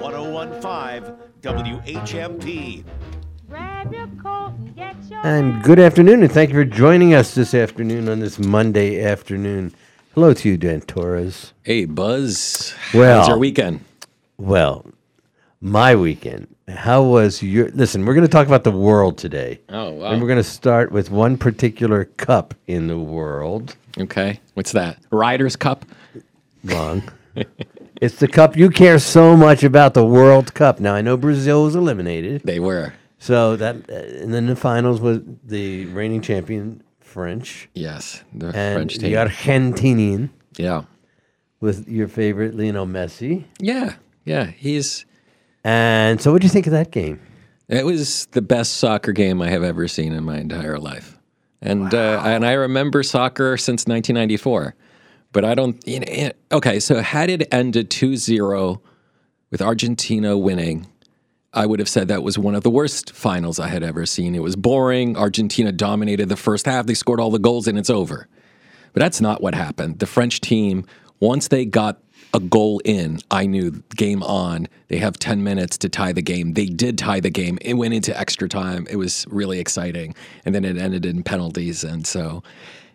1015 WHMP. Grab your coat and get your And good afternoon, and thank you for joining us this afternoon on this Monday afternoon. Hello to you, Dan Torres. Hey, Buzz. Well- How's your weekend? Well, my weekend. How was your? Listen, we're going to talk about the world today. Oh, wow. And we're going to start with one particular cup in the world. Okay. What's that? Ryder's Cup? Wrong. it's the cup you care so much about, the World Cup. Now I know Brazil was eliminated, They were. so that, uh, and then the finals was the reigning champion French Yes. The and French the team. Argentinian yeah. with your favorite Lionel Messi. Yeah. Yeah. He's. And so, what do you think of that game? It was the best soccer game I have ever seen in my entire life. And uh, and I remember soccer since 1994. But I don't you know, eh, okay, so had it ended 2-0 with Argentina winning, I would have said that was one of the worst finals I had ever seen. It was boring. Argentina dominated the first half. They scored all the goals and it's over. But that's not what happened. The French team, once they got a goal in, I knew game on. They have 10 minutes to tie the game. They did tie the game. It went into extra time. It was really exciting. And then it ended in penalties. And so,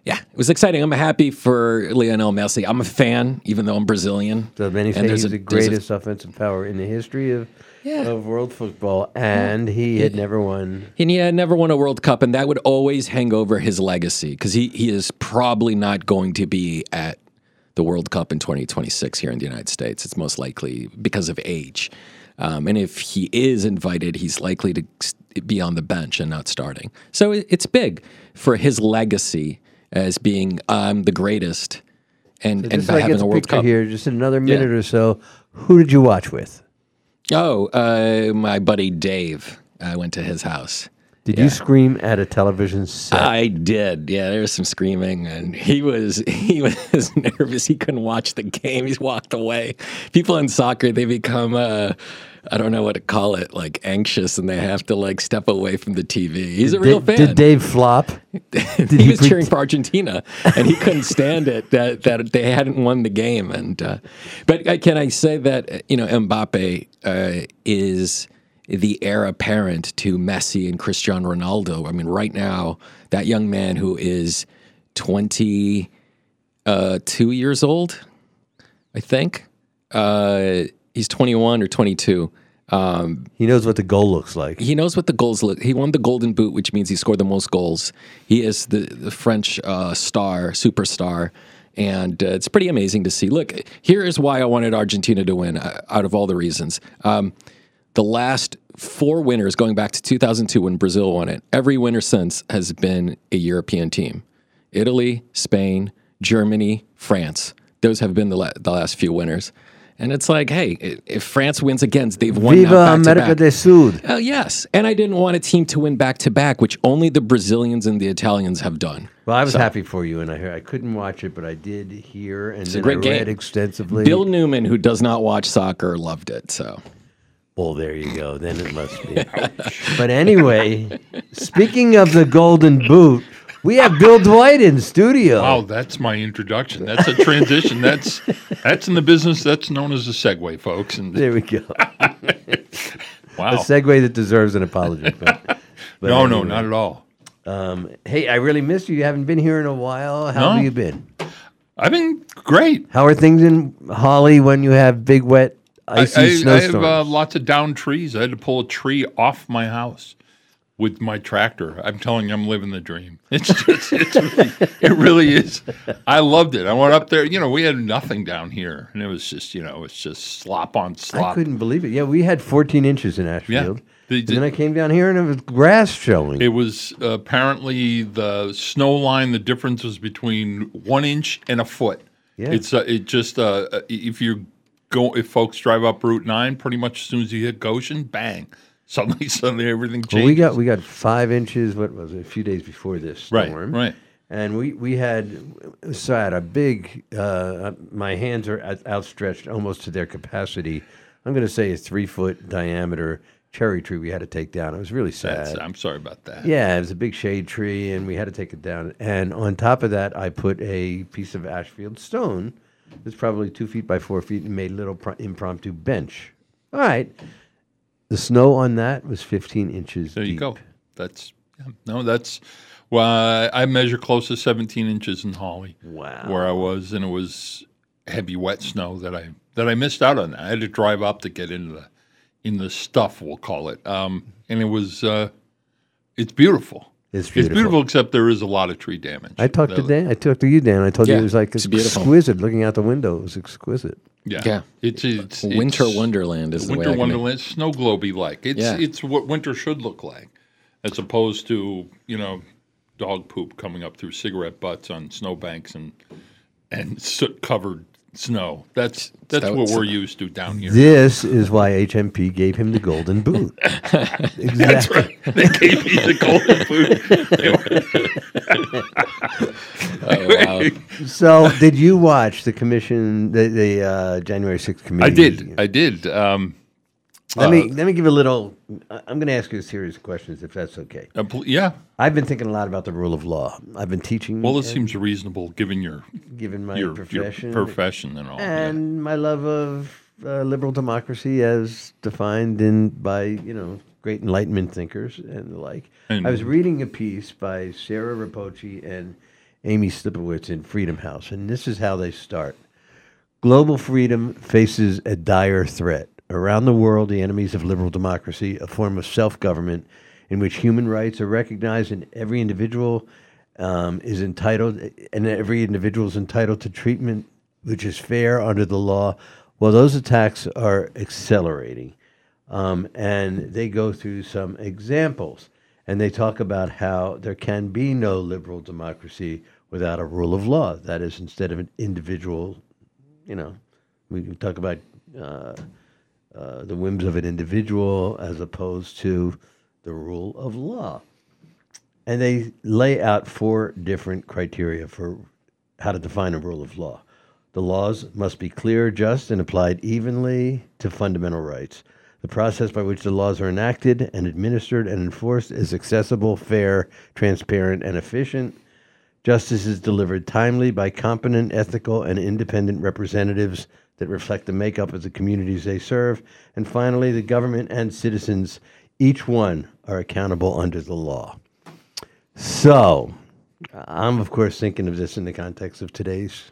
yeah, it was exciting. I'm happy for Lionel Messi. I'm a fan, even though I'm Brazilian. So many say he's a- the there's a- greatest offensive power in the history of Yeah. of world football, and he had never won. And he had never won a World Cup, and that would always hang over his legacy because he, he is probably not going to be at the World Cup in 2026 here in the United States. It's most likely because of age. Um, and if he is invited, he's likely to be on the bench and not starting. So it, it's big for his legacy as being I'm the greatest and, and so by having a World Cup. here, just in another minute or so. Who did you watch with? Oh, uh, my buddy Dave. I went to his house. Did you scream at a television set? I did. Yeah, there was some screaming, and he was he was nervous. He couldn't watch the game. He's walked away. People in soccer they become uh, I don't know what to call it, like anxious, and they have to like step away from the TV. He's a real fan. did Dave flop? he he was pre- cheering for Argentina, and he couldn't stand it that that they hadn't won the game. And uh, but uh, can I say that uh, you know Mbappe uh, is the heir apparent to Messi and Cristiano Ronaldo? I mean, right now that young man who is twenty uh, two years old, I think uh, he's twenty one or twenty two. Um, He knows what the goal looks like. he knows what the goals look. He won the Golden Boot, which means he scored the most goals. He is the, the French uh, star, superstar, and uh, it's pretty amazing to see. Look, here is why I wanted Argentina to win. Uh, out of all the reasons, um, the last four winners, going back to 2002 when Brazil won it, every winner since has been a European team: Italy, Spain, Germany, France. Those have been the, la- the last few winners. And it's like, hey, if France wins again, they've won now Viva to America del Sud. Oh, yes. And I didn't want a team to win back to back, which only the Brazilians and the Italians have done. Well, I was happy for you, and I heard I couldn't watch it, but I did hear and it's a great I read game. extensively. Bill Newman, who does not watch soccer, loved it. So Well, there you go. Then it must be. but anyway, speaking of the Golden Boot, we have Bill Dwight in studio. Wow, that's my introduction. That's a transition. that's that's in the business. That's known as a segue, folks. And There we go. wow, A segue that deserves an apology. But, but no, no, not at all. Hey, I really missed you. You haven't been here in a while. How No. have you been? I've been great. How are things in Hawley when you have big, wet, I, icy I, I have snowstorms? uh, lots of down trees. I had to pull a tree off my house with my tractor. I'm telling you, I'm living the dream. It's just, it's really, it really is. I loved it. I went up there. You know, we had nothing down here, and it was just, you know, it's just slop on slop. I couldn't believe it. Yeah, we had 14 inches in Ashfield. The- and then I came down here and it was grass showing. It was uh, apparently the snow line. The difference was between one inch and a foot. Yeah. It's uh, it just uh, uh, if you go if folks drive up Route Nine, pretty much as soon as you hit Goshen, bang, suddenly suddenly everything changes. Well, we got we got five inches. What was it? A few days before this right, storm. right. And we we had so I had a big. Uh, my hands are out- outstretched almost to their capacity. I'm going to say a three foot diameter cherry tree we had to take down. It was really sad. That's, I'm sorry about that. Yeah, it was a big shade tree, and we had to take it down. And on top of that, I put a piece of Ashfield stone. It's probably two feet by four feet, and made a little pro- impromptu bench All right. The snow on that was 15 inches There you deep. go. That's yeah, no, that's well. I I measure close to 17 inches in Hawley. Wow. where I was, and it was heavy wet snow that I that I missed out on. I had to drive up to get into the in the stuff we'll call it, um, and it was uh, it's beautiful. It's It's beautiful. beautiful, except there is a lot of tree damage. I talked to Dan. I talked to you, Dan. I told you it was like it's beautiful. exquisite. Looking out the window, it was exquisite. Yeah, Yeah. It's it's Winter it's- Wonderland is the way Winter I can- Wonderland, snow globy like. It's Yeah. it's what winter should look like, as opposed to you know dog poop coming up through cigarette butts on snowbanks and and soot covered snow. That's that's that what we're used to down here. This is why HMP gave him the golden boot. exactly. That's right. They gave me the golden boot. Oh, wow. So, did you watch the commission, the, the uh, January 6th committee? I did. I did. Um, Let me let me give a little. I'm going to ask you a series of questions, if that's okay. uh, yeah. I've been thinking a lot about the rule of law. I've been teaching. Well, it seems reasonable given your given my your, profession, your profession and all. yeah. and my love of uh, liberal democracy as defined in by you know great Enlightenment thinkers and the like. And- I was reading a piece by Sarah Repucci and Amy Slipowitz in Freedom House, and this is how they start. Global freedom faces a dire threat. Around the world, the enemies of liberal democracy, a form of self government in which human rights are recognized and every individual um, is entitled, and every individual is entitled to treatment which is fair under the law. Well, those attacks are accelerating. Um, and they go through some examples. And they talk about how there can be no liberal democracy without a rule of law. That is, instead of an individual, you know, we can talk about uh, uh, the whims of an individual as opposed to the rule of law. And they lay out four different criteria for how to define a rule of law. The laws must be clear, just, and applied evenly to fundamental rights. The process by which the laws are enacted and administered and enforced is accessible, fair, transparent, and efficient. Justice is delivered timely by competent, ethical, and independent representatives that reflect the makeup of the communities they serve. And finally, the government and citizens, each one, are accountable under the law. So, I'm, of course, thinking of this in the context of today's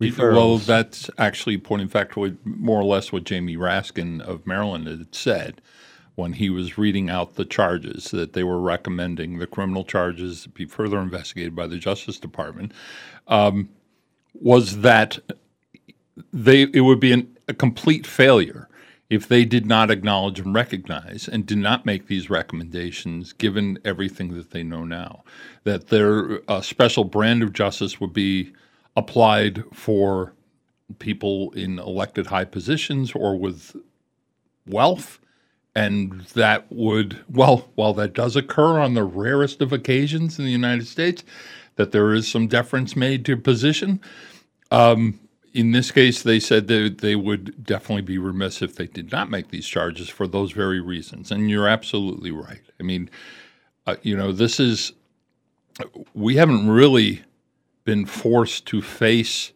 Referrals. Well, that's actually pointing back to what, more or less what Jamie Raskin of Maryland had said when he was reading out the charges that they were recommending the criminal charges be further investigated by the Justice Department. Um, was that they it would be an, a complete failure if they did not acknowledge and recognize and did not make these recommendations given everything that they know now that their a special brand of justice would be applied for people in elected high positions or with wealth and that would well while that does occur on the rarest of occasions in the United States that there is some deference made to position um, in this case they said that they would definitely be remiss if they did not make these charges for those very reasons. And you're absolutely right. I mean uh, you know this is we haven't really been forced to face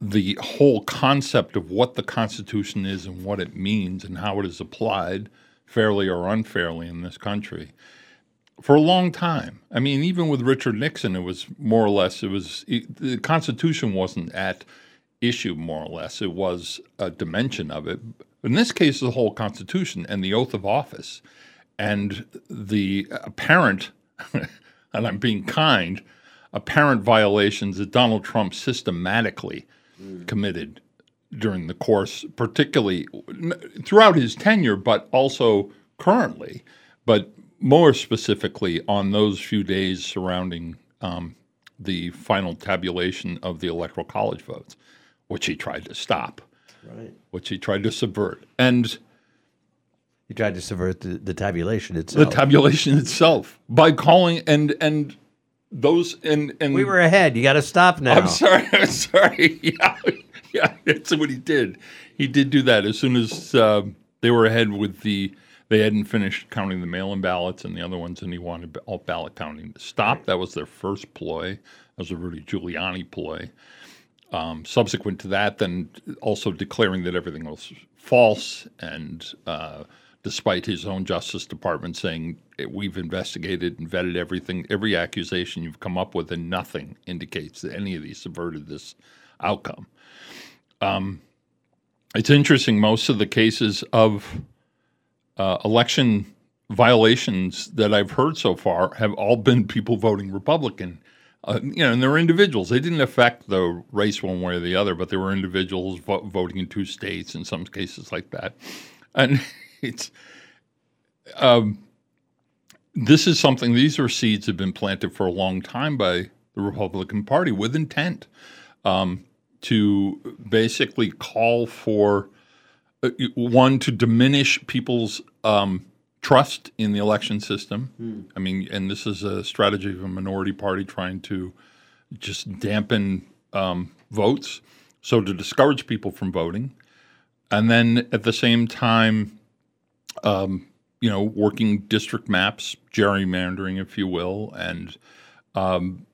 the whole concept of what the Constitution is and what it means and how it is applied, fairly or unfairly, in this country for a long time. I mean, even with Richard Nixon, it was more or less, it was, it, the Constitution wasn't at issue, more or less. It was a dimension of it. In this case, the whole Constitution and the oath of office and the apparent, and I'm being kind, apparent violations that Donald Trump systematically mm. committed during the course, particularly throughout his tenure, but also currently, but more specifically on those few days surrounding um, the final tabulation of the electoral college votes, which he tried to stop, Right. which he tried to subvert, and He tried to subvert the, the tabulation itself. the tabulation itself by calling and and those and and we were ahead. You got to stop now. I'm sorry. I'm sorry. Yeah, yeah. That's what he did. He did do that as soon as um, they were ahead with the. They hadn't finished counting the mail-in ballots and the other ones, and he wanted all ballot counting to stop. That was their first ploy. That was a Rudy Giuliani ploy. Um, subsequent to that, then also declaring that everything was false, and uh, despite his own Justice Department saying "Eh, we've investigated and vetted everything, every accusation you've come up with, and nothing indicates that any of these subverted this outcome. Um, it's interesting. Most of the cases of uh, election violations that I've heard so far have all been people voting Republican. Uh, you know, and they're individuals. They didn't affect the race one way or the other, but they were individuals vo- voting in two states in some cases like that. And it's um, this is something. These are seeds have been planted for a long time by the Republican Party with intent um, to basically call for one to diminish people's um, trust in the election system. I mean, and this is a strategy of a minority party trying to just dampen um, votes, so to discourage people from voting, and then at the same time, um, you know, working district maps, gerrymandering, if you will, and um,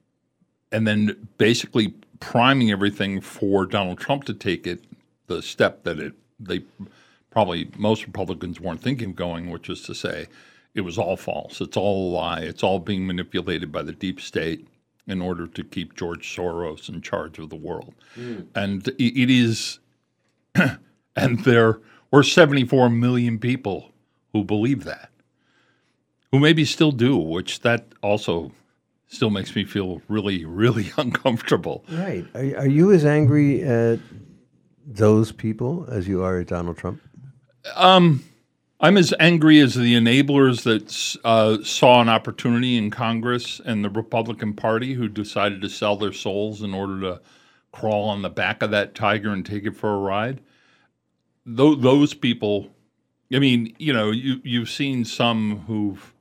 and then basically priming everything for Donald Trump to take it the step that it they probably most Republicans weren't thinking of going, which is to say, it was all false. It's all a lie. It's all being manipulated by the deep state in order to keep George Soros in charge of the world. Hmm. And i- it is, and there were 74 million people who believe that, who maybe still do, which that also still makes me feel really, really uncomfortable. Right. Are, are you as angry at those people as you are at Donald Trump? I'm as angry as the enablers that uh, saw an opportunity in Congress and the Republican Party who decided to sell their souls in order to crawl on the back of that tiger and take it for a ride. Tho- those people, I mean, you know, you, you've seen some who've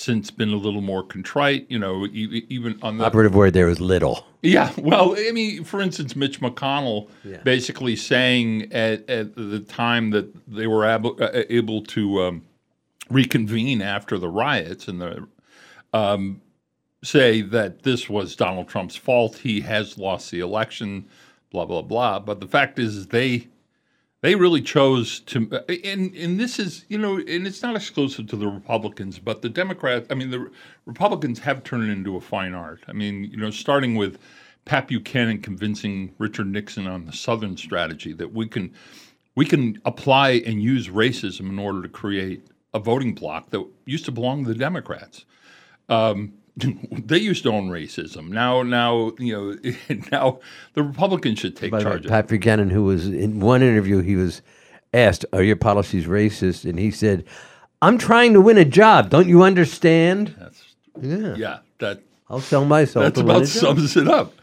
since been a little more contrite, you know, even on the Operative word there is little. yeah, well, I mean, for instance, Mitch McConnell basically saying at, at the time that they were able, uh, able to um, reconvene after the riots and the um, say that this was Donald Trump's fault. He has lost the election, blah blah blah. But the fact is, they they really chose to, and and this is you know, and it's not exclusive to the Republicans, but the Democrats. I mean, the Republicans have turned it into a fine art. I mean, you know, starting with Pat Buchanan convincing Richard Nixon on the Southern strategy that we can we can apply and use racism in order to create a voting bloc that used to belong to the Democrats. Um, they used to own racism. Now, now you know, now the Republicans should take By way, charge. of it. Pat Buchanan, who was in one interview, he was asked, "Are your policies racist?" And he said, "I'm trying to win a job. Don't you understand? That's, Yeah, yeah, that I'll sell myself That's about a job." sums it up.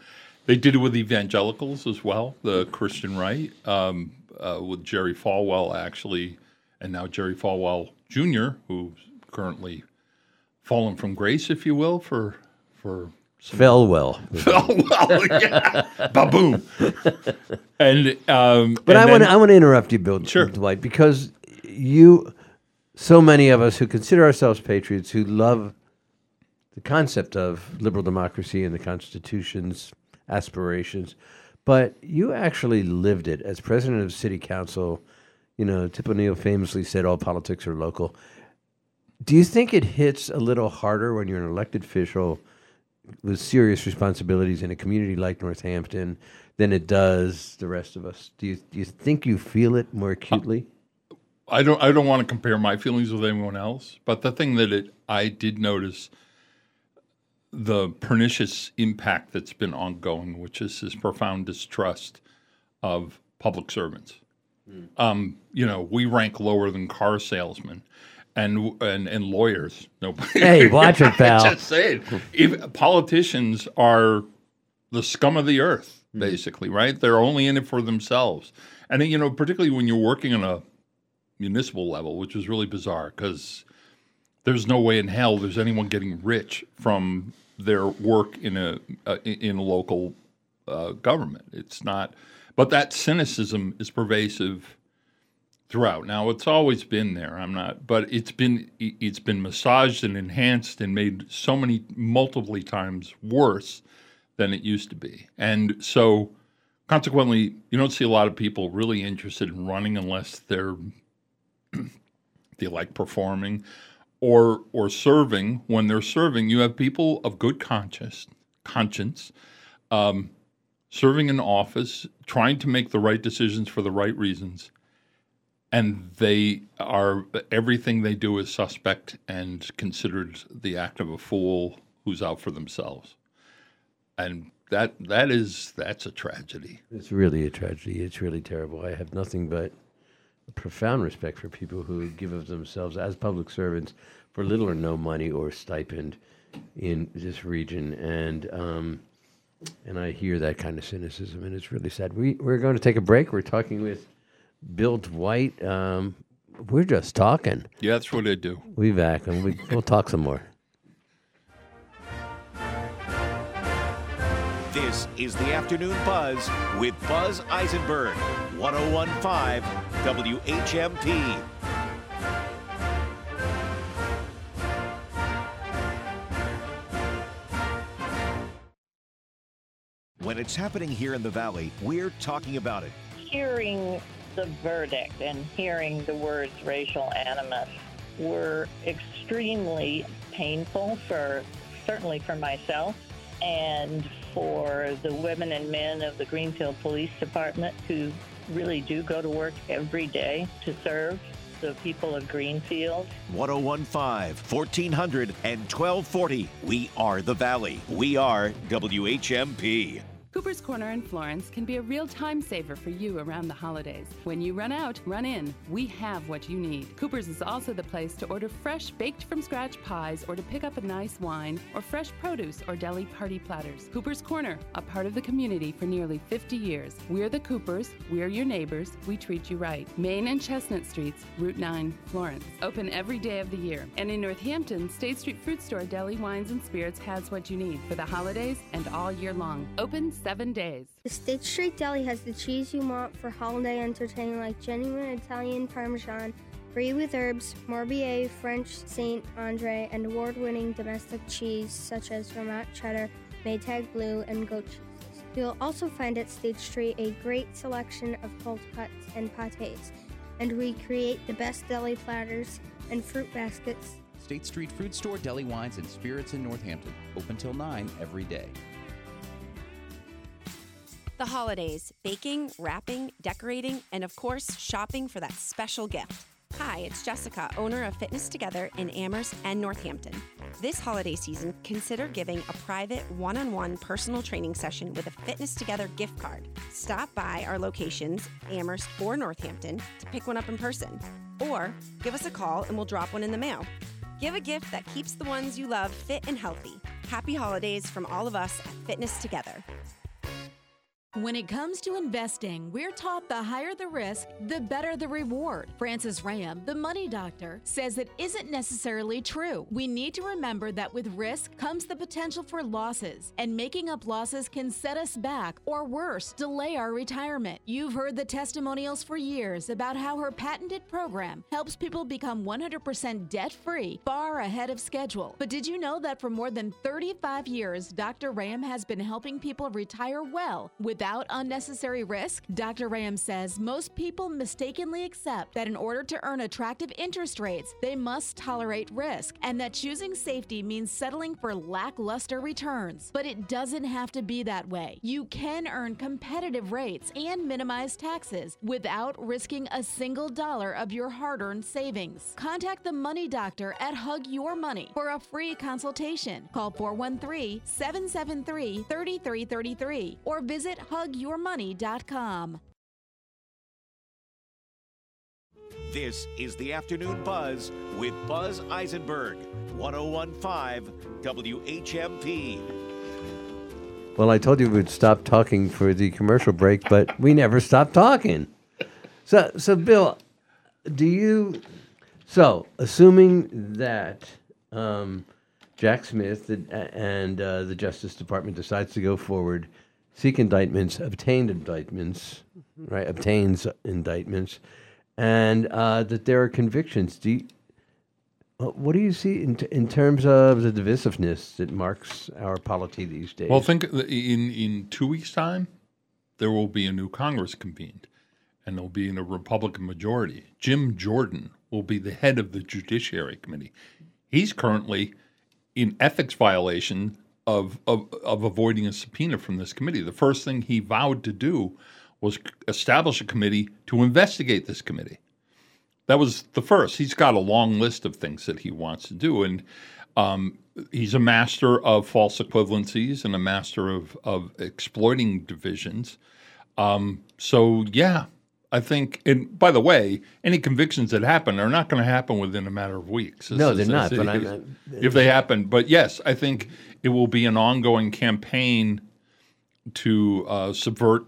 They did it with evangelicals as well, the Christian right, um, uh, with Jerry Falwell actually, and now Jerry Falwell Jr., who's currently fallen from grace, if you will, for for Fell well. oh well, yeah, baboom. And um, But and I want to I want to interrupt you, Bill Sure. Dwight, because you, so many of us who consider ourselves patriots, who love the concept of liberal democracy and the Constitution's aspirations, but you actually lived it as president of city council. You know, Tip O'Neill famously said, "All politics are local." Do you think it hits a little harder when you're an elected official with serious responsibilities in a community like Northampton than it does the rest of us? Do you do you think you feel it more acutely? I don't I don't want to compare my feelings with anyone else, but the thing that it I did notice the pernicious impact that's been ongoing, which is this profound distrust of public servants. Um, you know, we rank lower than car salesmen and and and lawyers. Nobody. Hey, watch it, pal. Just saying, if politicians are the scum of the earth, basically, right? They're only in it for themselves, and you know, particularly when you're working on a municipal level, which is really bizarre because there's no way in hell there's anyone getting rich from their work in a uh, in a local uh, government. It's not, but that cynicism is pervasive throughout. Now it's always been there. I'm not, but it's been it's been massaged and enhanced and made so many multiply times worse than it used to be. And so consequently, you don't see a lot of people really interested in running unless they're they like performing or or serving. When they're serving, you have people of good conscience conscience um, serving in office, trying to make the right decisions for the right reasons, and they are everything they do is suspect and considered the act of a fool who's out for themselves, and that that is that's a tragedy. It's really a tragedy. It's really terrible. I have nothing but profound respect for people who give of themselves as public servants for little or no money or stipend in this region, and um, and I hear that kind of cynicism, and it's really sad. We we're going to take a break. We're talking with Bill Dwight. Um, we're just talking. Yeah, that's what I do. We back, and we, we'll talk some more. This is the Afternoon Buzz with Buzz Eisenberg, 1015 WHMP. When it's happening here in the Valley, we're talking about it. hearing the verdict and hearing the words racial animus were extremely painful for certainly for myself and for the women and men of the Greenfield Police Department who really do go to work every day to serve the people of Greenfield. 1015, 1400, and 1240. We are the Valley. We are WHMP. Cooper's Corner in Florence can be a real time saver for you around the holidays. When you run out, run in. We have what you need. Cooper's is also the place to order fresh, baked from scratch pies or to pick up a nice wine or fresh produce or deli party platters. Cooper's Corner, a part of the community for nearly 50 years. We're the Coopers, we're your neighbors, we treat you right. Main and Chestnut Streets, Route 9, Florence. Open every day of the year. And in Northampton, State Street Fruit Store Deli Wines and Spirits has what you need for the holidays and all year long. Open seven days. The State Street Deli has the cheese you want for holiday entertaining like genuine Italian Parmesan, brie with herbs, Morbier, French Saint Andre, and award-winning domestic cheese such as Vermont Cheddar, Maytag Blue, and goat cheeses. You'll also find at State Street a great selection of cold cuts and pâtés, and we create the best deli platters and fruit baskets State Street Food Store, Deli Wines, and Spirits in Northampton. Open till 9 every day. The holidays baking, wrapping, decorating, and of course, shopping for that special gift. Hi, it's Jessica, owner of Fitness Together in Amherst and Northampton. This holiday season, consider giving a private one on one personal training session with a Fitness Together gift card. Stop by our locations, Amherst or Northampton, to pick one up in person. Or give us a call and we'll drop one in the mail. Give a gift that keeps the ones you love fit and healthy. Happy holidays from all of us at Fitness Together. When it comes to investing, we're taught the higher the risk, the better the reward. Francis Ram, the money doctor, says it isn't necessarily true. We need to remember that with risk comes the potential for losses, and making up losses can set us back, or worse, delay our retirement. You've heard the testimonials for years about how her patented program helps people become 100% debt free far ahead of schedule. But did you know that for more than 35 years, Dr. Ram has been helping people retire well without unnecessary risk? Dr. Ram says most people mistakenly accept that in order to earn attractive interest rates, they must tolerate risk, and that choosing safety means settling for lackluster returns. But it doesn't have to be that way. You can earn competitive rates and minimize taxes without risking a single dollar of your hard earned savings. Contact the Money Doctor at Hug Your Money for a free consultation. Call 413 773 3333 or visit hugyourmoney.com. This is the Afternoon Buzz with Buzz Eisenberg, 1015 WHMP. Well, I told you we'd stop talking for the commercial break, but we never stopped talking. So, so Bill, do you? So, assuming that um, Jack Smith and, and uh, the Justice Department decides to go forward, seek indictments, obtained indictments, right? Obtains indictments, and uh, that there are convictions. Do you, uh, what do you see in, t- in terms of the divisiveness that marks our polity these days? Well, think in in two weeks' time, there will be a new Congress convened and there'll be a Republican majority. Jim Jordan will be the head of the Judiciary Committee. He's currently in ethics violation of, of, of avoiding a subpoena from this committee. The first thing he vowed to do was establish a committee to investigate this committee. That was the first. He's got a long list of things that he wants to do, and um, he's a master of false equivalencies and a master of of exploiting divisions. Um, so yeah, I think. And by the way, any convictions that happen are not going to happen within a matter of weeks. No, This they're not, but if they happen, but yes, I think it will be an ongoing campaign to uh, subvert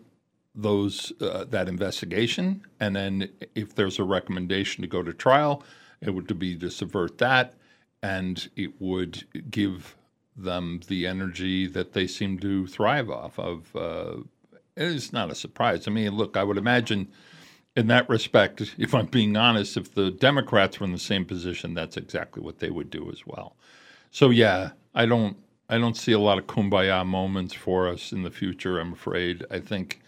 those uh, that investigation, and then if there's a recommendation to go to trial, it would be to subvert that, and it would give them the energy that they seem to thrive off of. Uh, it's not a surprise. I mean, look, I would imagine in that respect, if I'm being honest, if the Democrats were in the same position, that's exactly what they would do as well. So yeah, I don't I don't see a lot of kumbaya moments for us in the future. I'm afraid. I think,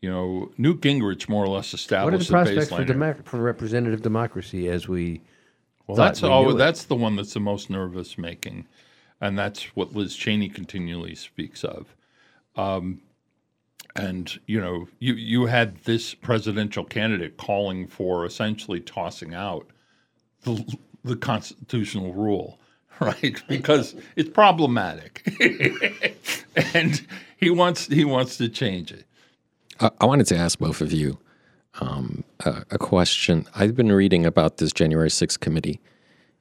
you know, Newt Gingrich more or less What are the established prospects for, democ- for representative democracy as we? Well, that's we all. That's the one that's the most nervous making, and that's what Liz Cheney continually speaks of. Um, and you know, you you had this presidential candidate calling for essentially tossing out the the constitutional rule, right? Because it's problematic, and he wants he wants to change it. I, I wanted to ask both of you um, a, a question. I've been reading about this January 6th committee,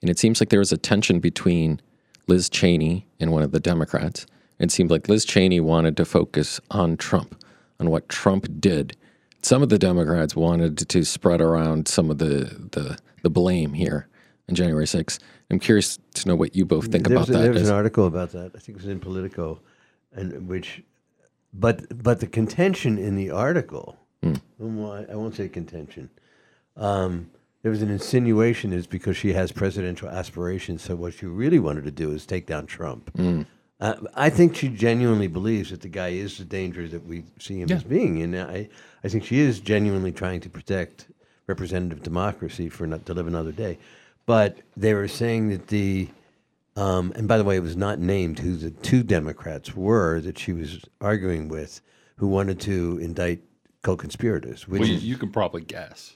and it seems like there was a tension between Liz Cheney and one of the Democrats. It seemed like Liz Cheney wanted to focus on Trump, on what Trump did. Some of the Democrats wanted to spread around some of the, the, the blame here on January 6th. I'm curious to know what you both think there about was, that. There was an article about that. I think it was in Politico, and which, but but the contention in the article, well, I won't say contention. Um, there was an insinuation is because she has presidential aspirations. So what she really wanted to do is take down Trump. Hmm. Uh, I think she genuinely believes that the guy is the danger that we see him Yeah. as being, and I, I think she is genuinely trying to protect representative democracy for not to live another day. But they were saying that the, um, and by the way, it was not named who the two Democrats were that she was arguing with, who wanted to indict co-conspirators, which Well, you, you can probably guess.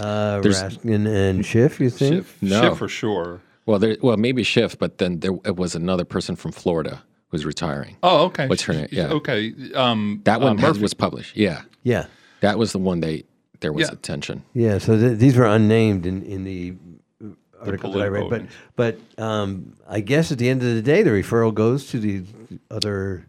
uh, Raskin and Schiff. You think? Schiff, No. Schiff for sure. Well, there, well, maybe Schiff, but then there it was another person from Florida who's retiring. Oh, okay. What's her name? Yeah. Okay. Um, That uh, one has- was published. Yeah. Yeah, That was the one they there was Yeah. a tension. yeah. So th- these were unnamed in in the article that I read, but but um, I guess at the end of the day, the referral goes to the other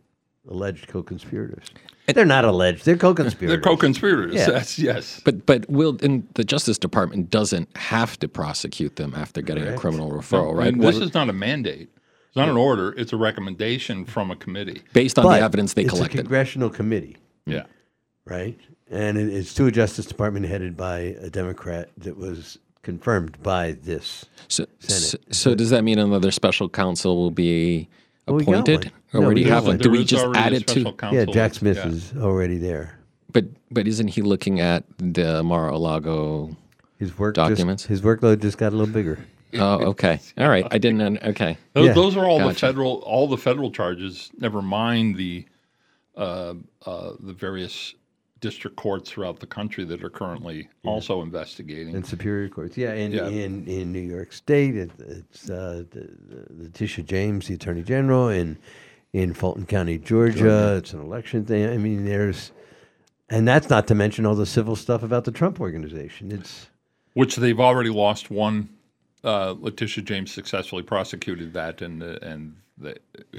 alleged co-conspirators. They're not alleged; they're co-conspirators. They're co-conspirators. Yeah. That's yes. But but will and the Justice Department doesn't have to prosecute them after getting a criminal referral, right? And this is not a mandate. It's not an order. It's a recommendation from a committee. based on But the evidence they it's a collected. congressional committee. Yeah. right? And it, it's to a Justice Department headed by a Democrat that was confirmed by this. so, so, Senate. so does that mean another special counsel will be Well, we got or No, already we got have one. one? Do we just add it to? yeah, Jack Smith yeah. is already there. But but isn't he looking at the Mar-a-Lago? His work Documents? Just, his workload just got a little bigger. Oh, okay, all right. I didn't. un- Okay, Those, Yeah. those are all the federal, all the federal charges. Never mind the uh, uh, the various district courts throughout the country that are currently also investigating. in superior courts. Yeah, in Yeah. in, in New York State, it, it's uh, the, the, Letitia James, the Attorney General, in in Fulton County, Georgia. It's an election thing. I mean, there's, and that's not to mention all the civil stuff about the Trump organization. It's which they've already lost one. Uh, Letitia James successfully prosecuted that, and uh, and the,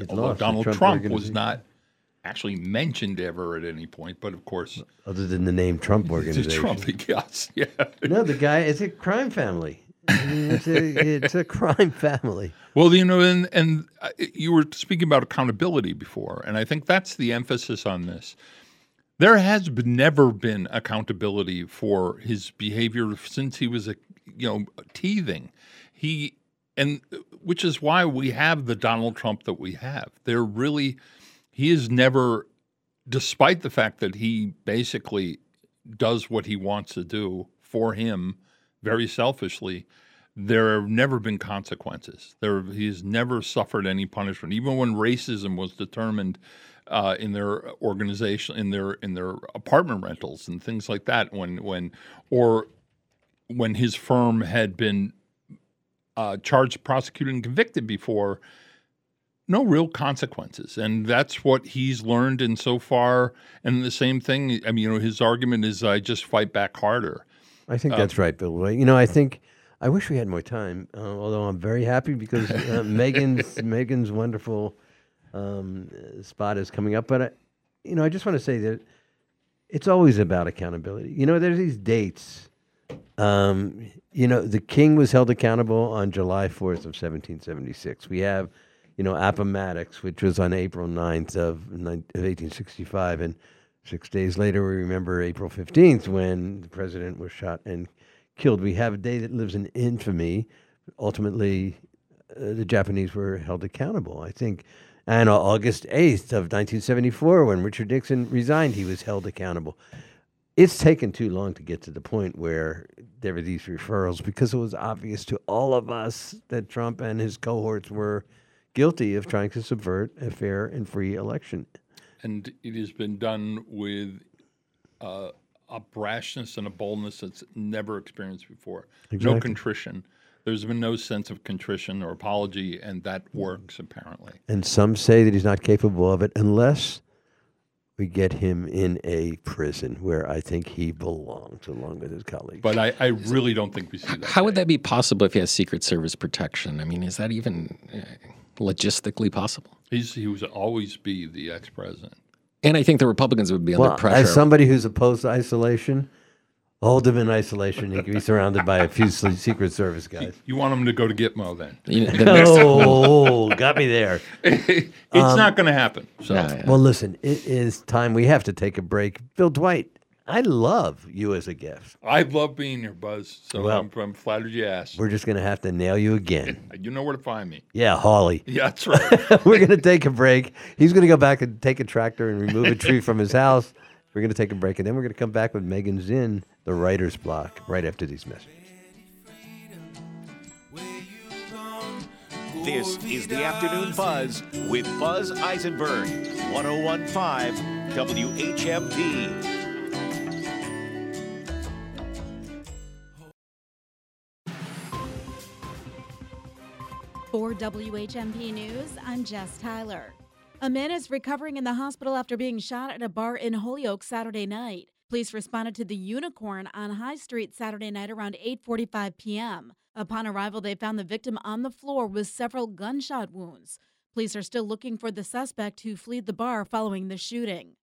although Donald Trump Trump, was not actually mentioned ever at any point, but of course, other than the name Trump organization. Trump, yes, yeah. No, the guy is a crime family. It's a it's a crime family. Well, you know, and and uh, you were speaking about accountability before, and I think that's the emphasis on this. There has been, never been accountability for his behavior since he was a you know teething. He and which is why we have the Donald Trump that we have. They're really he has never despite the fact that he basically does what he wants to do for him very selfishly, there have never been consequences. There, he's never suffered any punishment, even when racism was determined uh, in their organization, in their in their apartment rentals and things like that. When when or when his firm had been uh, charged, prosecuted, and convicted before, no real consequences. And that's what he's learned. And so far, and the same thing, I mean, you know, his argument is I just fight back harder. I think Uh, that's right, Bill. You know, I think I wish we had more time. Uh, although I'm very happy because uh, Megan's Megan's wonderful um, spot is coming up. But I, you know, I just want to say that it's always about accountability. You know, there's these dates. Um, you know, the king was held accountable on July 4th of 1776. We have, you know, Appomattox, which was on April 9th of, of 1865. And six days later, we remember April 15th when the president was shot and killed. We have a day that lives in infamy. Ultimately, uh, the Japanese were held accountable. I think, and August 8th of 1974, when Richard Nixon resigned, he was held accountable. It's taken too long to get to the point where there were these referrals because it was obvious to all of us that Trump and his cohorts were guilty of trying to subvert a fair and free election. And it has been done with uh, a brashness and a boldness that's never experienced before. No contrition. There's been no sense of contrition or apology, and that works apparently. And some say that he's not capable of it unless we get him in a prison where I think he belongs along with his colleagues. But I, I really don't think we see that. How would that be possible if he has Secret Service protection? I mean, is that even uh, logistically possible? He's, he was always be the ex president. And I think the Republicans would be under well, pressure. as somebody who's opposed to isolation, hold him in isolation. He can be surrounded by a few Secret Service guys. You want him to go to Gitmo then? You know, the oh, got me there. it's Um, not going to happen. So Well, listen, it is time. We have to take a break. Bill Dwight, I love you as a guest. I love being here, Buzz. So Well, I'm, I'm flattered you asked. We're just going to have to nail you again. You know where to find me. Yeah, Hawley. Yeah, that's right. We're going to take a break. He's going to go back and take a tractor and remove a tree from his house. We're going to take a break, and then we're going to come back with Megan Zinn, the writer's block, right after these messages. This is the Afternoon Buzz with Buzz Eisenberg, 1015 WHMP. For WHMP News, I'm Jess Tyler. A man is recovering in the hospital after being shot at a bar in Holyoke Saturday night. Police responded to the Unicorn on High Street Saturday night around 8:45 p.m. Upon arrival, they found the victim on the floor with several gunshot wounds. Police are still looking for the suspect who fled the bar following the shooting.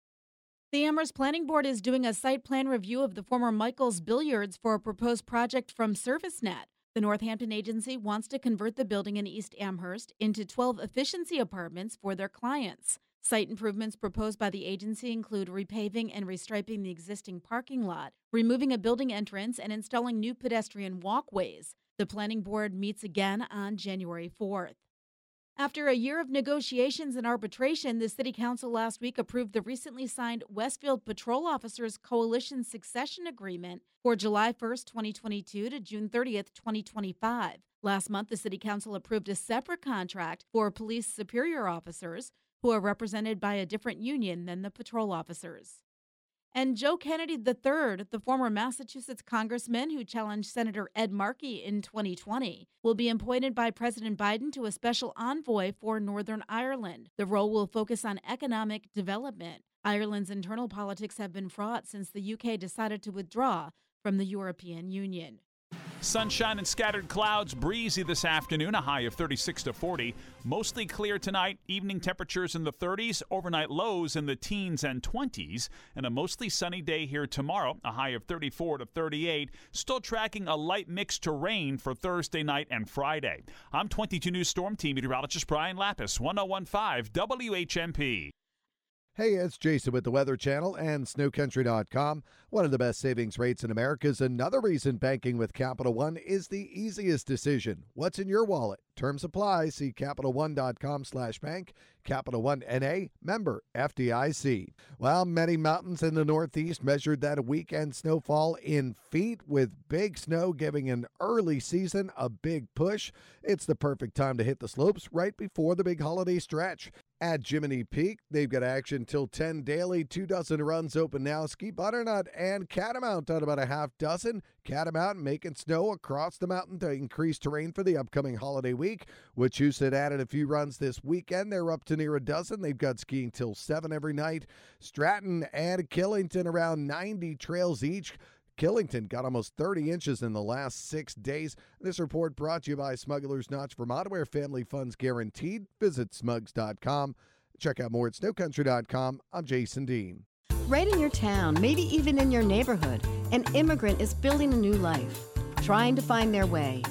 The Amherst Planning Board is doing a site plan review of the former Michaels Billiards for a proposed project from ServiceNet. The Northampton agency wants to convert the building in East Amherst into 12 efficiency apartments for their clients. Site improvements proposed by the agency include repaving and restriping the existing parking lot, removing a building entrance, and installing new pedestrian walkways. The planning board meets again on January 4th. After a year of negotiations and arbitration, the City Council last week approved the recently signed Westfield Patrol Officers Coalition Succession Agreement for July 1st, 2022 to June 30th, 2025. Last month, the City Council approved a separate contract for police superior officers who are represented by a different union than the patrol officers. And Joe Kennedy III, the former Massachusetts congressman who challenged Senator Ed Markey in 2020, will be appointed by President Biden to a special envoy for Northern Ireland. The role will focus on economic development. Ireland's internal politics have been fraught since the UK decided to withdraw from the European Union. Sunshine and scattered clouds, breezy this afternoon, a high of 36 to 40. Mostly clear tonight, evening temperatures in the 30s, overnight lows in the teens and 20s, and a mostly sunny day here tomorrow, a high of 34 to 38. Still tracking a light mix to rain for Thursday night and Friday. I'm 22 News Storm Team meteorologist Brian Lapis, 1015 WHMP. Hey, it's Jason with the Weather Channel and SnowCountry.com. One of the best savings rates in America is another reason banking with Capital One is the easiest decision. What's in your wallet? Terms apply. See CapitalOne.com slash bank. Capital One N.A. Member FDIC. Well, many mountains in the Northeast measured that weekend snowfall in feet with big snow giving an early season a big push. It's the perfect time to hit the slopes right before the big holiday stretch. At Jiminy Peak, they've got action till 10 daily, two dozen runs open now. Ski Butternut and Catamount on about a half dozen. Catamount making snow across the mountain to increase terrain for the upcoming holiday week. Wachusett added a few runs this weekend. They're up to near a dozen. They've got skiing till 7 every night. Stratton and Killington around 90 trails each. Killington got almost 30 inches in the last six days. This report brought to you by Smuggler's Notch Vermont, where family funds guaranteed. Visit smugs.com. Check out more at snowcountry.com. I'm Jason Dean. Right in your town, maybe even in your neighborhood, an immigrant is building a new life, trying to find their way,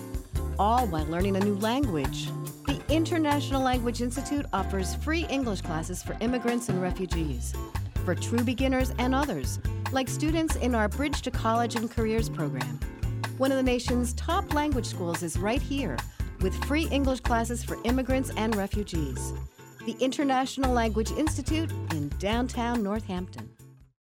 all while learning a new language. The International Language Institute offers free English classes for immigrants and refugees, for true beginners and others, like students in our Bridge to College and Careers program. One of the nation's top language schools is right here, with free English classes for immigrants and refugees. The International Language Institute in downtown Northampton.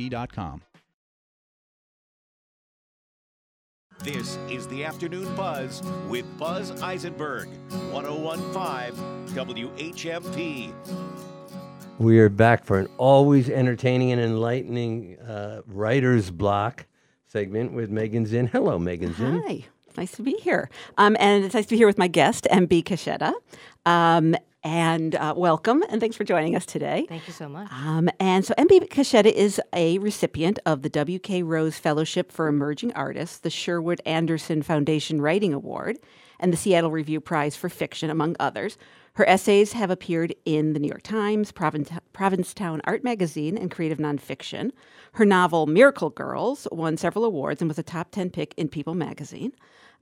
WHMP.com. This is the Afternoon Buzz with Buzz Eisenberg, 1015 WHMP. We are back for an always entertaining and enlightening uh, writer's block segment with Megan Zinn. Hello, Megan Zinn. Hi. Nice to be here. Um, and it's nice to be here with my guest, MB Caschetta. Um, and uh, welcome, and thanks for joining us today. Thank you so much. Um, and so, MB Caschetta is a recipient of the W.K. Rose Fellowship for Emerging Artists, the Sherwood Anderson Foundation Writing Award, and the Seattle Review Prize for Fiction, among others. Her essays have appeared in the New York Times, Province, Provincetown Art Magazine, and Creative Nonfiction. Her novel, Miracle Girls, won several awards and was a top 10 pick in People magazine.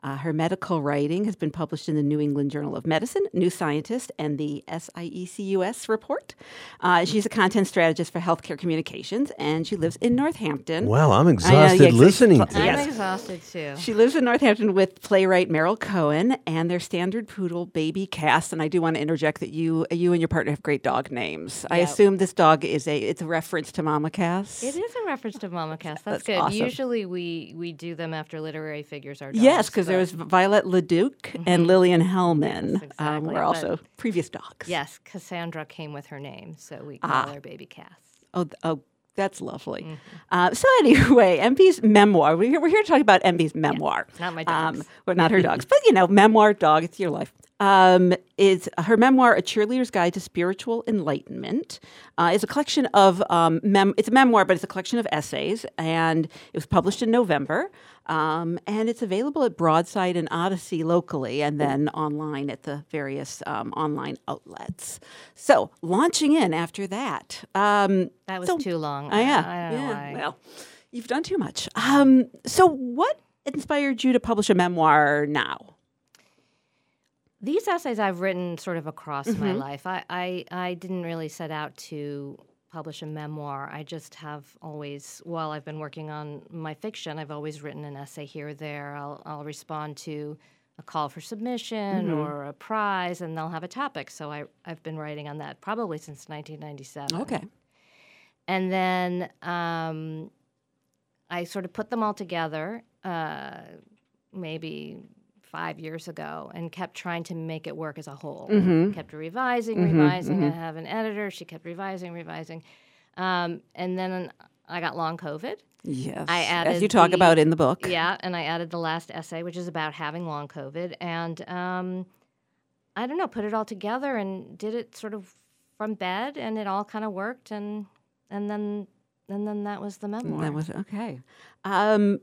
Uh, her medical writing has been published in the New England Journal of Medicine, New Scientist, and the SIECUS report. Uh, she's a content strategist for healthcare communications, and she lives in Northampton. Wow, I'm I know, exhausted yeah, listening ex- to I'm exhausted too. She lives in Northampton with playwright Meryl Cohn and their standard poodle baby Cass. And I do want to interject that you you and your partner have great dog names. I assume this dog is a it's a reference to Mama Cass. It is a reference to Mama Cass. That's, That's good. awesome. Usually we we do them after literary figures are dogs. Yes, because there was Violette Leduc and Lillian Hellman. um, exactly, were also previous dogs. Yes, Cassandra came with her name, so we call Ah. her Baby Cass. Oh, oh, that's lovely. Mm-hmm. Uh, so anyway, MB's memoir. We're here, we're here to talk about MB's memoir. not my Um, dogs. well, not her dogs, but you know, memoir, dog. It's your life. Um, is her memoir a cheerleader's guide to spiritual enlightenment? Uh, it's a collection of um, mem- it's a memoir, but it's a collection of essays, and it was published in November. Um, and it's available at Broadside and Odyssey locally, and then online at the various um, online outlets. So launching in after that. Um, That was so- too long. Oh, yeah. I don't know yeah. Well, you've done too much. Um, so, what inspired you to publish a memoir now? These essays I've written sort of across my Mhm. life. I, I, I didn't really set out to publish a memoir. I just have always, while I've been working on my fiction, I've always written an essay here or there. I'll, I'll respond to a call for submission Mhm. or a prize, and they'll have a topic. So I, I've been writing on that probably since 1997. Okay. And then um, I sort of put them all together, uh, maybe five years ago, and kept trying to make it work as a whole. Mhm. Kept revising, Mhm, revising. I mhm. have an editor. She kept revising, revising. Um, and then I got long COVID. Yes, I added as you talk the- about in the book. Yeah, and I added the last essay, which is about having long COVID, and um, I don't know, put it all together and did it sort of from bed, and it all kind of worked, and and then and then that was the memoir. That was okay. Um,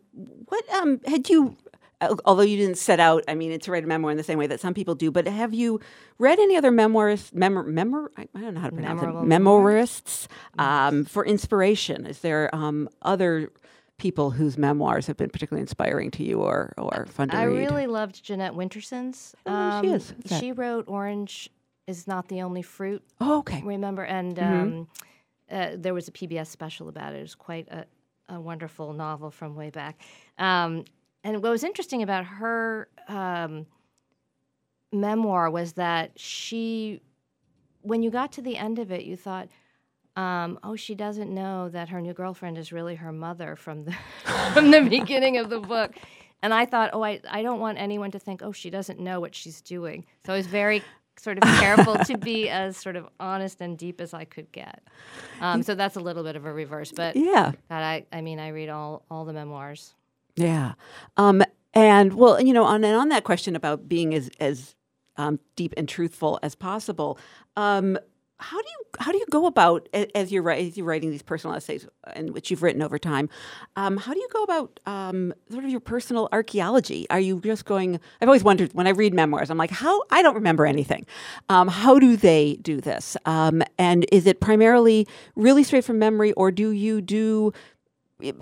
what um, had you? Al- Although you didn't set out, I mean, to write a memoir in the same way that some people do, but have you read any other memoirists, memor, memor, I I don't know how to pronounce Memorable it, memoirists um, for inspiration? Is there um, other people whose memoirs have been particularly inspiring to you or, or fun to I read? really loved Jeanette Winterson's. Oh, she is. She wrote Orange is Not the Only Fruit. Oh, okay. Remember? And Mhm. um, uh, there was a PBS special about it. It was quite a, a wonderful novel from way back. Um, and what was interesting about her um, memoir was that she, when you got to the end of it, you thought, um, oh, she doesn't know that her new girlfriend is really her mother from the from the beginning of the book. And I thought, oh, I, I don't want anyone to think, oh, she doesn't know what she's doing. So I was very sort of careful to be as sort of honest and deep as I could get. Um, so that's a little bit of a reverse, but Yeah. God, I, I mean, I read all all the memoirs. Yeah. Um, and well, you know, on and on that question about being as as um, deep and truthful as possible, um, how do you how do you go about as you're as you're writing these personal essays, and which you've written over time? Um, how do you go about um, sort of your personal archaeology? Are you just going? I've always wondered when I read memoirs. I'm like, how I don't remember anything. Um, how do they do this? Um, and is it primarily really straight from memory, or do you do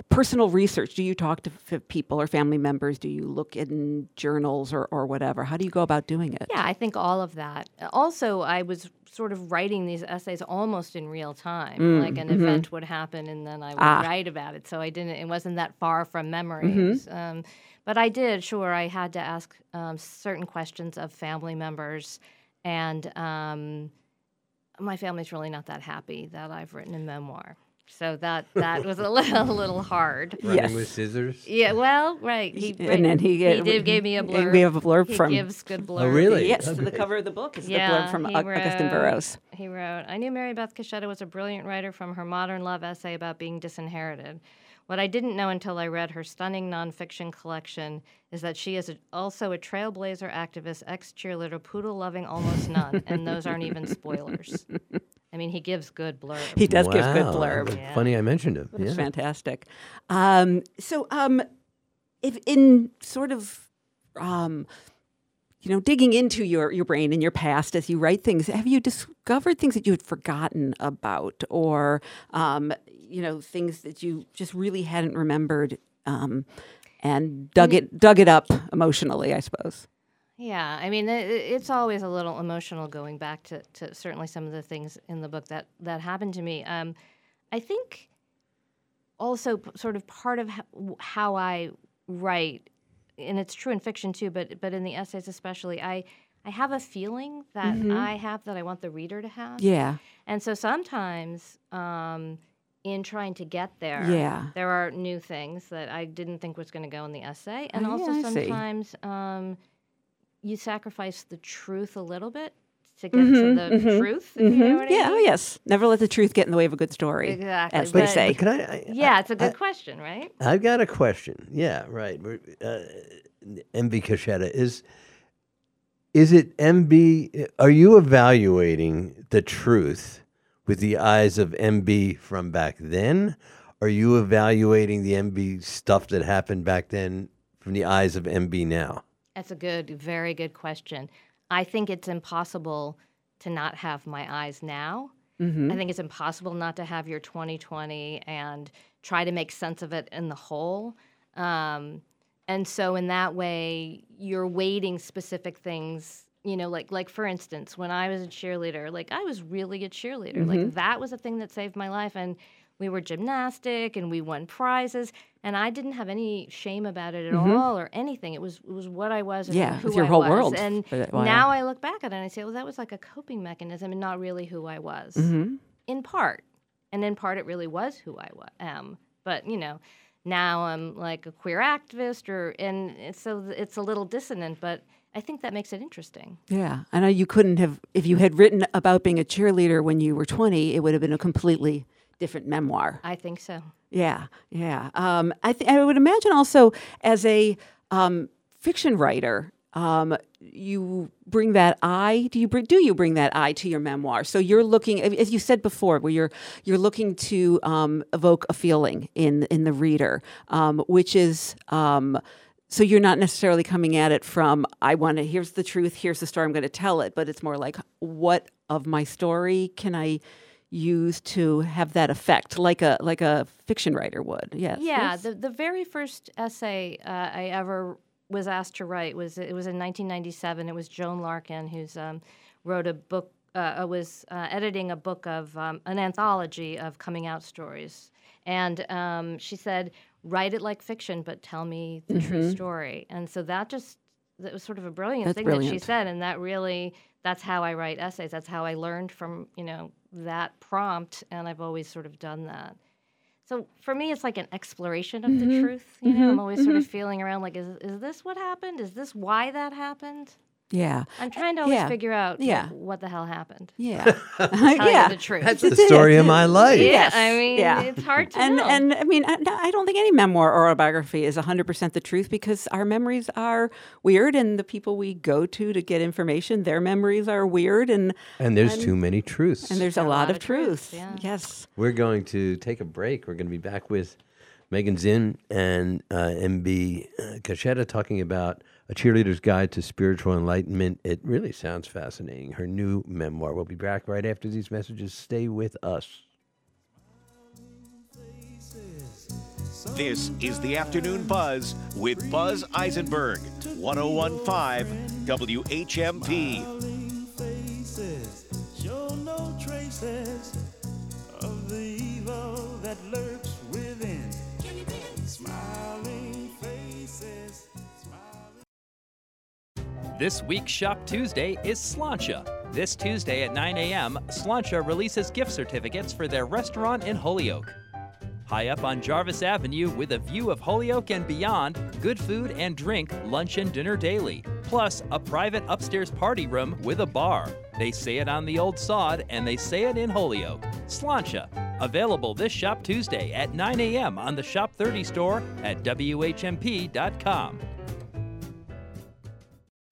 personal research? Do you talk to f- people or family members? Do you look in journals or, or whatever? How do you go about doing it? Yeah, I think all of that. Also, I was sort of writing these essays almost in real time. Mm, like an mhm. event would happen, and then I would Ah. write about it. So I didn't. It wasn't that far from memories. Mhm. Um, but I did. Sure, I had to ask um, certain questions of family members, and um, my family's really not that happy that I've written a memoir. So that that was a little, a little hard. Running with scissors. Yeah, well, right. He And then he, he did gave me a blurb. We have a blurb he from. gives good blurb. Oh, really? Yes, to the cover of the book is Yeah, the blurb from he Au- Augusten wrote- Burroughs. He wrote, I knew Mary Beth Caschetta was a brilliant writer from her modern love essay about being disinherited. What I didn't know until I read her stunning nonfiction collection is that she is a, also a trailblazer activist, ex cheerleader, poodle loving almost none, and those aren't even spoilers. I mean, he gives good blurb. He does give good Wow. blurb. Funny I mentioned him. It's Yeah. fantastic. Um, so, um, if in sort of, um, you know, digging into your, your brain and your past as you write things, have you discovered things that you had forgotten about, or um, you know, things that you just really hadn't remembered, um, and dug it dug it up emotionally, I suppose. Yeah, I mean, it, it's always a little emotional going back to, to certainly some of the things in the book that, that happened to me. Um, I think also p- sort of part of ho- how I write, and it's true in fiction too, but but in the essays especially, I I have a feeling that Mhm. I have that I want the reader to have. Yeah. And so sometimes, um, in trying to get there, Yeah. there are new things that I didn't think was going to go in the essay, and Oh, also yeah, sometimes um, you sacrifice the truth a little bit to get to Mhm, the mhm, truth. If you know mhm. what I yeah. Oh, yes. Never let the truth get in the way of a good story. Exactly. As they say. Can I? I yeah, it's a good I- question, right? I've got a question. Yeah, right. Uh, MB Caschetta is. Is it MB? Are you evaluating the truth with the eyes of MB from back then? Are you evaluating the MB stuff that happened back then from the eyes of MB now? That's a good, very good question. I think it's impossible to not have my eyes now. Mhm. I think it's impossible not to have your 2020 and try to make sense of it in the whole. Um, and so, in that way, you're weighting specific things. You know, like like for instance, when I was a cheerleader, like I was really a cheerleader. Like Mhm. that was a thing that saved my life, and we were gymnastic and we won prizes, and I didn't have any shame about it at Mhm. all or anything. It was it was what I was. And Yeah, it who was your I whole was. world And for that while. now I look back at it and I say, well, that was like a coping mechanism and not really who I was Mhm. in part. And in part, it really was who I wa- am. But, you know, now I'm like a queer activist, or and it's, so it's a little dissonant, but I think that makes it interesting. Yeah, I know you couldn't have if you had written about being a cheerleader when you were 20, it would have been a completely different memoir. I think so. Yeah, yeah. Um, I th- I would imagine also as a um, fiction writer, um, you bring that eye. Do you bring, do you bring that eye to your memoir? So you're looking, as you said before, where you're you're looking to um, evoke a feeling in in the reader, um, which is. Um, so you're not necessarily coming at it from I want to here's the truth, here's the story, I'm going to tell it, but it's more like what of my story can I use to have that effect, like a like a fiction writer would. Yes. Yeah. yes? The the very first essay uh, I ever was asked to write was it was in 1997. It was Joan Larkin who's um, wrote a book. Uh, was uh, editing a book of um, an anthology of coming out stories, and um, she said, "Write it like fiction, but tell me the true Mhm. story." And so that just that was sort of a brilliant That's thing that she said, and that really that's how I write essays. That's how I learned from you know that prompt, and I've always sort of done that. So for me, it's like an exploration of the Mhm. truth. You know, I'm Mhm. always sort of Mhm. feeling around like, is is this what happened? Is this why that happened? Yeah. I'm trying to always Yeah. figure out like, Yeah. what the hell happened. Yeah. Tell yeah. you the truth. That's the story of my life. Yeah, Yes. I mean, Yeah. it's hard to and know. and I mean, I, I don't think any memoir or autobiography is 100% the truth because our memories are weird, and the people we go to to get information, their memories are weird, and And there's too many truths. and there's a lot, of truth. Yes. We're going to take a break. We're going to be back with Megan Zinn and uh, MB uh, Caschetta talking about A Cheerleader's Guide to Spiritual Enlightenment. It really sounds fascinating. Her new memoir. We'll be back right after these messages. Stay with us. This is the Afternoon Buzz with Buzz Eisenberg, 1015 WHMP. This week's Shop Tuesday is Slainte. This Tuesday at 9 a.m., Slainte releases gift certificates for their restaurant in Holyoke. High up on Jarvis Avenue with a view of Holyoke and beyond, good food and drink, lunch and dinner daily. Plus, a private upstairs party room with a bar. They say it on the old sod and they say it in Holyoke. Slainte. Available this Shop Tuesday at 9 a.m. on the Shop 30 store at WHMP.com.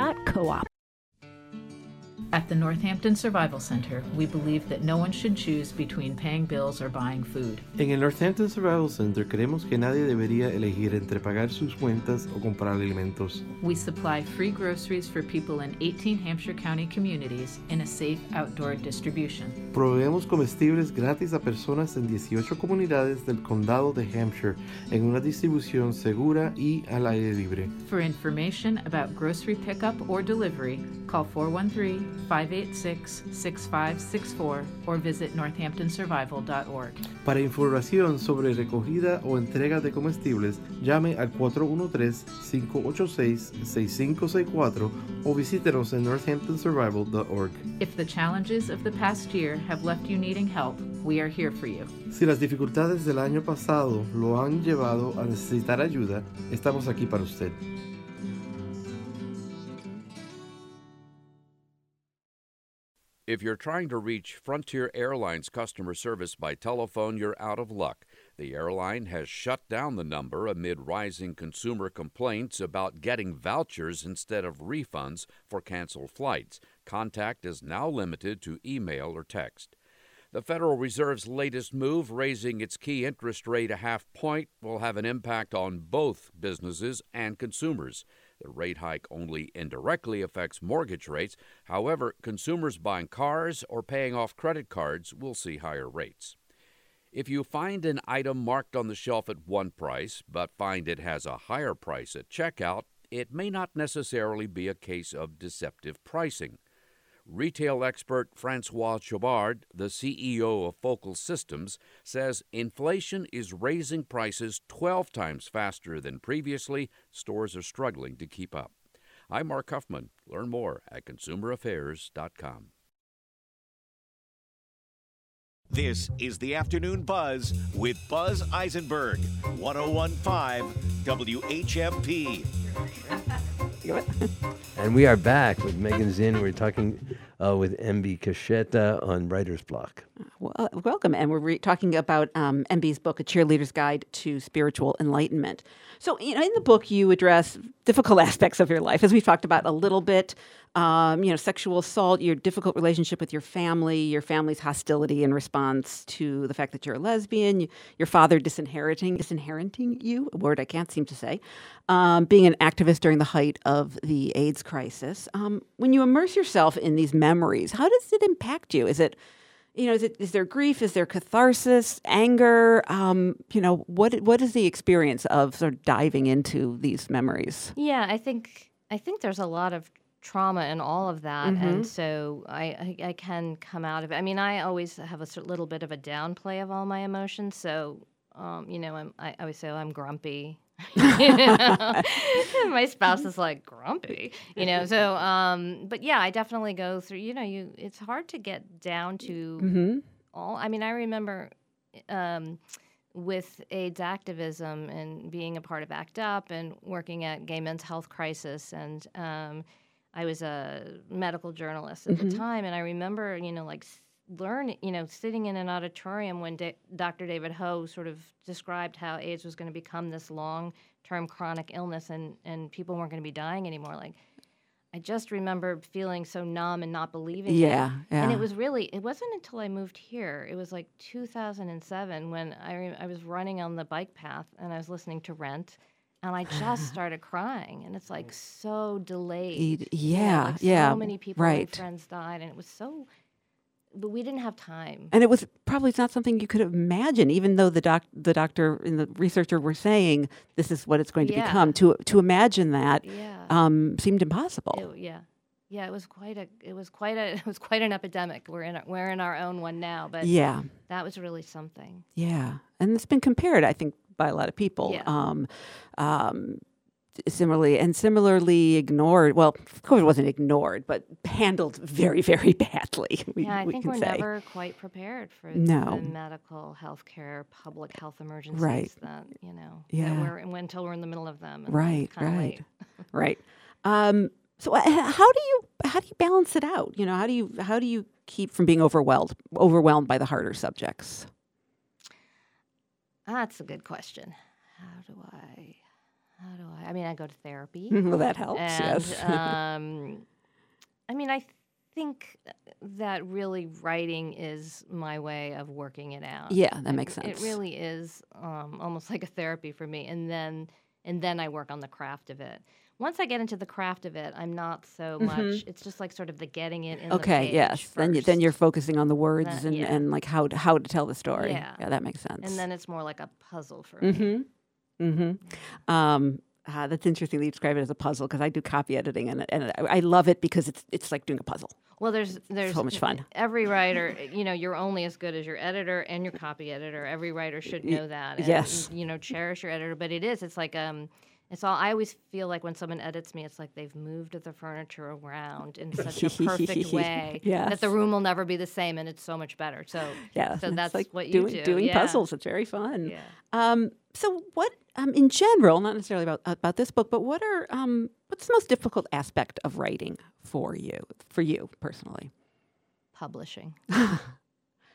rivervalley.coop. At the Northampton Survival Center, we believe that no one should choose between paying bills or buying food. En el Northampton Survival Center creemos que nadie debería elegir entre pagar sus cuentas o comprar alimentos. We supply free groceries for people in 18 Hampshire County communities in a safe outdoor distribution. Proveemos comestibles gratis a personas en 18 comunidades del condado de Hampshire en una distribución segura y al aire libre. For information about grocery pickup or delivery, call 413 586 6564 or visit northamptonsurvival.org. Para información sobre recogida o entrega de comestibles, llame al 413-586-6564 o visítenos en northamptonsurvival.org. If the challenges of the past year have left you needing help, we are here for you. Si las dificultades del año pasado lo han llevado a necesitar ayuda, estamos aquí para usted. If you're trying to reach Frontier Airlines customer service by telephone, you're out of luck. The airline has shut down the number amid rising consumer complaints about getting vouchers instead of refunds for canceled flights. Contact is now limited to email or text. The Federal Reserve's latest move, raising its key interest rate a half point, will have an impact on both businesses and consumers. The rate hike only indirectly affects mortgage rates. However, consumers buying cars or paying off credit cards will see higher rates. If you find an item marked on the shelf at one price, but find it has a higher price at checkout, it may not necessarily be a case of deceptive pricing. Retail expert Francois Chaubard, the CEO of Focal Systems, says inflation is raising prices 12 times faster than previously. Stores are struggling to keep up. I'm Mark Huffman. Learn more at consumeraffairs.com. This is the Afternoon Buzz with Buzz Eisenberg, 1015 WHMP. And we are back with Megan Zinn. We're talking uh, with MB Caschetta on Writer's Block. Well, uh, welcome. And we're re- talking about um, MB's book, A Cheerleader's Guide to Spiritual Enlightenment. So, you know, in the book, you address difficult aspects of your life, as we've talked about a little bit. Um, you know, sexual assault, your difficult relationship with your family, your family's hostility in response to the fact that you're a lesbian, your father disinheriting disinheriting you, a word I can't seem to say, um, being an activist during the height of the AIDS crisis. Um, when you immerse yourself in these memories, how does it impact you? Is it you know, is, it, is there grief? Is there catharsis, anger? Um, you know, what what is the experience of sort of diving into these memories? Yeah, I think I think there's a lot of trauma and all of that, Mhm. and so I, I I can come out of it. I mean, I always have a little bit of a downplay of all my emotions, so um, you know, I'm, I always say oh, I'm grumpy. You know? my spouse is like grumpy, you know. So, um, but yeah, I definitely go through. You know, you it's hard to get down to Mhm. all. I mean, I remember um, with AIDS activism and being a part of ACT UP and working at Gay Men's Health Crisis, and um, I was a medical journalist at Mhm. the time, and I remember, you know, like s- learn, you know, sitting in an auditorium when da- Dr. David Ho sort of described how AIDS was going to become this long-term chronic illness, and and people weren't going to be dying anymore, like. I just remember feeling so numb and not believing it. Yeah, And it was really, it wasn't until I moved here, it was like 2007 when I, re- I was running on the bike path and I was listening to Rent and I just started crying. And it's like so delayed. yeah, like yeah, So many people, right. friends died and it was so, but we didn't have time. And it was probably not something you could imagine, even though the doc, the doctor and the researcher were saying this is what it's going to Yeah. become. To to imagine that Yeah. um, seemed impossible. It- yeah. Yeah, it was quite a it was quite a it was quite an epidemic. We're in a, we're in our own one now, but Yeah. that was really something. Yeah, and it's been compared, I think, by a lot of people. Yeah. Um, um, similarly, and similarly ignored. Well, of course, it wasn't ignored, but handled very, very badly. We, yeah, I we think we're say. never quite prepared for No. the medical, healthcare, public health emergencies Right. that you know. Yeah. That we're and until we're in the middle of them. Right, right, right. Um, so, uh, how do you how do you balance it out? You know, how do you how do you keep from being overwhelmed overwhelmed by the harder subjects? That's a good question. How do I? How do I? I mean, I go to therapy. Well, that helps, And, yes. um, I mean, I think that really writing is my way of working it out. Yeah, that makes sense. It sense. really is um, almost like a therapy for me, and then and then I work on the craft of it. Once I get into the craft of it, I'm not so much. Mhm. It's just like sort of the getting it in. Okay, yes. Then you, then you're focusing on the words That- and, yeah. and like how to, how to tell the story. Yeah. yeah, that makes sense. And then it's more like a puzzle for me. Mm-hmm. Mm-hmm. Um, ah, that's interesting that you describe it as a puzzle because I do copy editing and and I, I love it because it's it's like doing a puzzle. Well, there's there's so much fun. Every writer, you know, you're only as good as your editor and your copy editor. Every writer should know that. And, yes. You know, cherish your editor, but it is. It's like um, it's all. I always feel like when someone edits me, it's like they've moved the furniture around in such a perfect way Yes. that the room will never be the same, and it's so much better. So Yeah, so that's like what you doing do. doing yeah. puzzles. It's very fun. Yeah. Um, so what um, in general, not necessarily about about this book, but what are um, what's the most difficult aspect of writing for you for you personally? Publishing.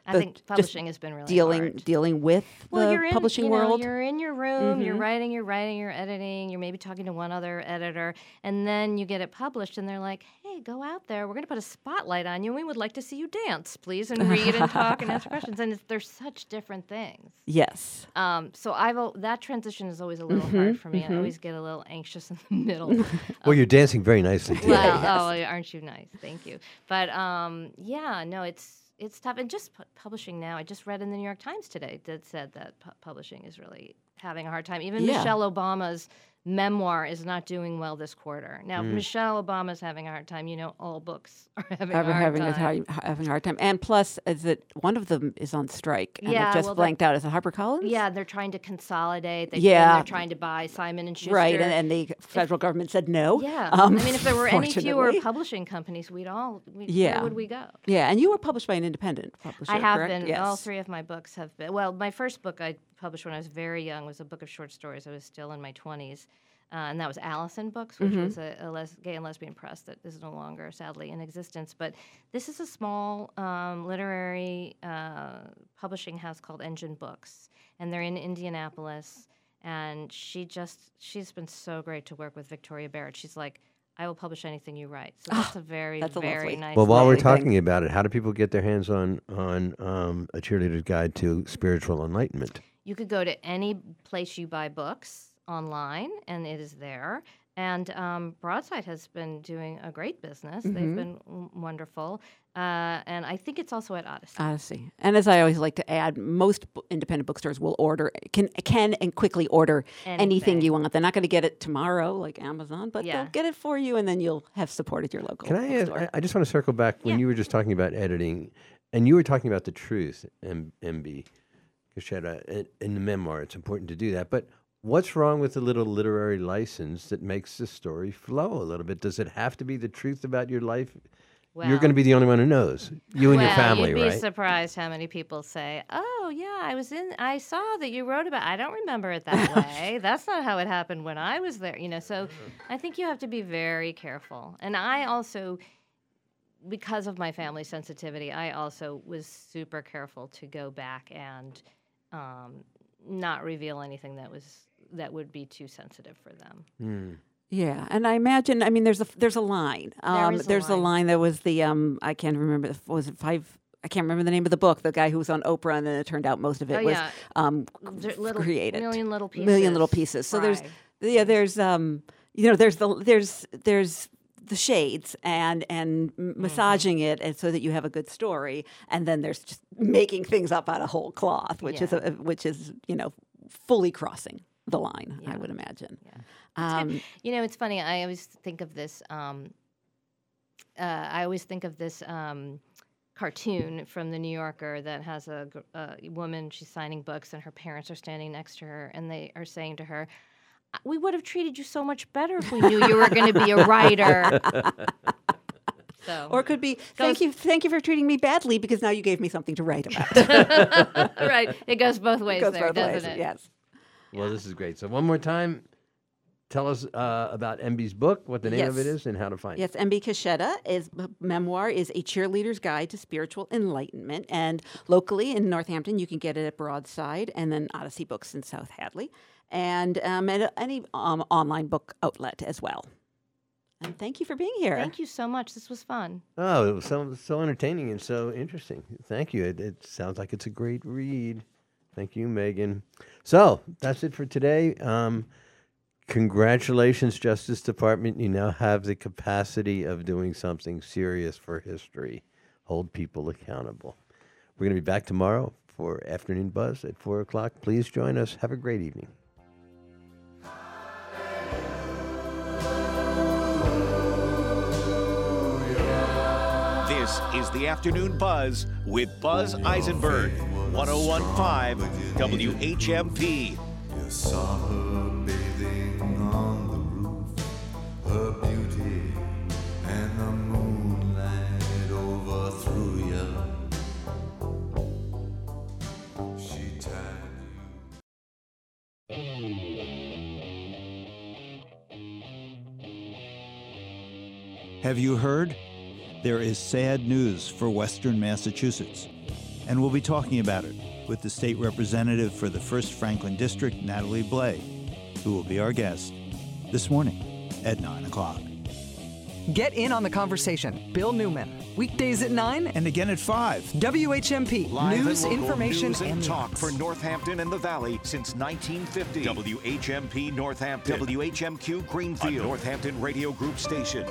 I The- think publishing has been really dealing hard. dealing with well, the you're in, publishing you know, world. You're in your room, you're Mhm. writing, you're writing, you're editing, you're maybe talking to one other editor, and then you get it published, and they're like, "Hey, go out there. We're going to put a spotlight on you, and we would like to see you dance, please, and read and talk and ask questions." And it's, they're such different things. Yes. Um, so I've that transition is always a little Mhm, hard for me. I mhm. always get a little anxious in the middle. Well, you're dancing very nicely. today. Well, oh, aren't you nice? Thank you. But um, yeah, no, it's it's tough. And just pu- publishing now, I just read in the New York Times today that said that pu- publishing is really having a hard time. Even Yeah. Michelle Obama's memoir is not doing well this quarter. Now, Mm. Michelle Obama's having a hard time. You know, all books are having Ever a hard having time. a time, having a hard time, and plus, is it one of them is on strike? And Yeah, it just well, blanked out. Is it HarperCollins? Yeah, they're trying to consolidate. They, Yeah. they're trying to buy Simon and Schuster. Right, and, and the federal government said no. Yeah, um, I mean, if there were any fewer publishing companies, we'd all. We'd, yeah, Where would we go? Yeah, and you were published by an independent publisher. I have correct? been. Yes. All three of my books have been. Well, my first book I published when I was very young was a book of short stories. I was still in my 20s. Uh, and that was Alyson Books, which Mhm. was a, a les- gay and lesbian press that is no longer, sadly, in existence. But this is a small um, literary uh, publishing house called Engine Books, and they're in Indianapolis. And she just, she's been so great to work with Victoria Barrett. She's like, I will publish anything you write. So that's a very, that's a very lovely- nice. Well, while we're lady. talking about it, how do people get their hands on on um, a cheerleader's guide to spiritual enlightenment? You could go to any place you buy books online, and it is there. And um, Broadside has been doing a great business. They've Mhm. been w- wonderful. Uh, and I think it's also at Odyssey. Odyssey. And as I always like to add, most b- independent bookstores will order can can and quickly order anything, Anything. you want. They're not going to get it tomorrow like Amazon, but Yeah. they'll get it for you, and then you'll have supported your local. Can I? Ask, bookstore. I, I just want to circle back when you were just talking about editing, and you were talking about the truth, M- MB, Caschetta, in, in the memoir. It's important to do that, but. What's wrong with a little literary license that makes the story flow a little bit? Does it have to be the truth about your life? You're going to be the only one who knows. You and your Well, family, you'd be right? surprised how many people say, "Oh, yeah, I was in. I saw that you wrote about. I don't remember it that way. That's not how it happened when I was there." You know, so I think you have to be very careful. And I also, because of my family sensitivity, I also was super careful to go back and um, not reveal anything that was that would be too sensitive for them. Hmm. Yeah, and I imagine. I mean, there's a there's a line. Um, is a there's a line. line that was the um. I can't remember. Was it five? I can't remember the name of the book. The guy who was on Oprah, and then it turned out most of it Oh, was yeah. um There- little- created. million little Million little pieces. pieces. So there's yeah. There's um. You know, there's the there's there's the shades and and Mm-hmm. massaging it and so that you have a good story and then there's just making things up out of whole cloth which is a, which is you know fully crossing the line i would imagine um, You know, it's funny. I always think of this. Um, uh, I always think of this um, cartoon from the New Yorker that has a, a woman. She's signing books, and her parents are standing next to her, and they are saying to her, "Uh, "We would have treated you so much better if we knew you were going to be a writer." So or it could be thank you thank you for treating me badly because now you gave me something to write about right. It goes both ways goes there, both doesn't ways, it? yes Well, this is great. So one more time, tell us uh, about MB's book, what the name of it is, and how to find Yes, it. Yes, MB Caschetta is memoir is a cheerleader's guide to spiritual enlightenment, and locally in Northampton you can get it at Broadside, and then Odyssey Books in South Hadley, and um, at any um, online book outlet as well. And thank you for being here. Thank you so much. This was fun. Oh, it was so so entertaining and so interesting. Thank you. It, it sounds like it's a great read. Thank you, Megan. So that's it for today. Um, congratulations, Justice Department. You now have the capacity of doing something serious for history. Hold people accountable. We're going to be back tomorrow for Afternoon Buzz at 4 o'clock. Please join us. Have a great evening. This is the Afternoon Buzz with Buzz Eisenberg, 1015 WHMP. Have you heard? There is sad news for Western Massachusetts, and we'll be talking about it with the state representative for the 1st Franklin District, Natalie Blais, who will be our guest this morning at 9 o'clock. Get in on the conversation. Bill Newman. Weekdays at 9 and again at 5. WHMP. Live news, and local information, news and, and talk nuance. for Northampton and the Valley since 1950. WHMP Northampton. WHMQ Greenfield. A Northampton Radio Group station.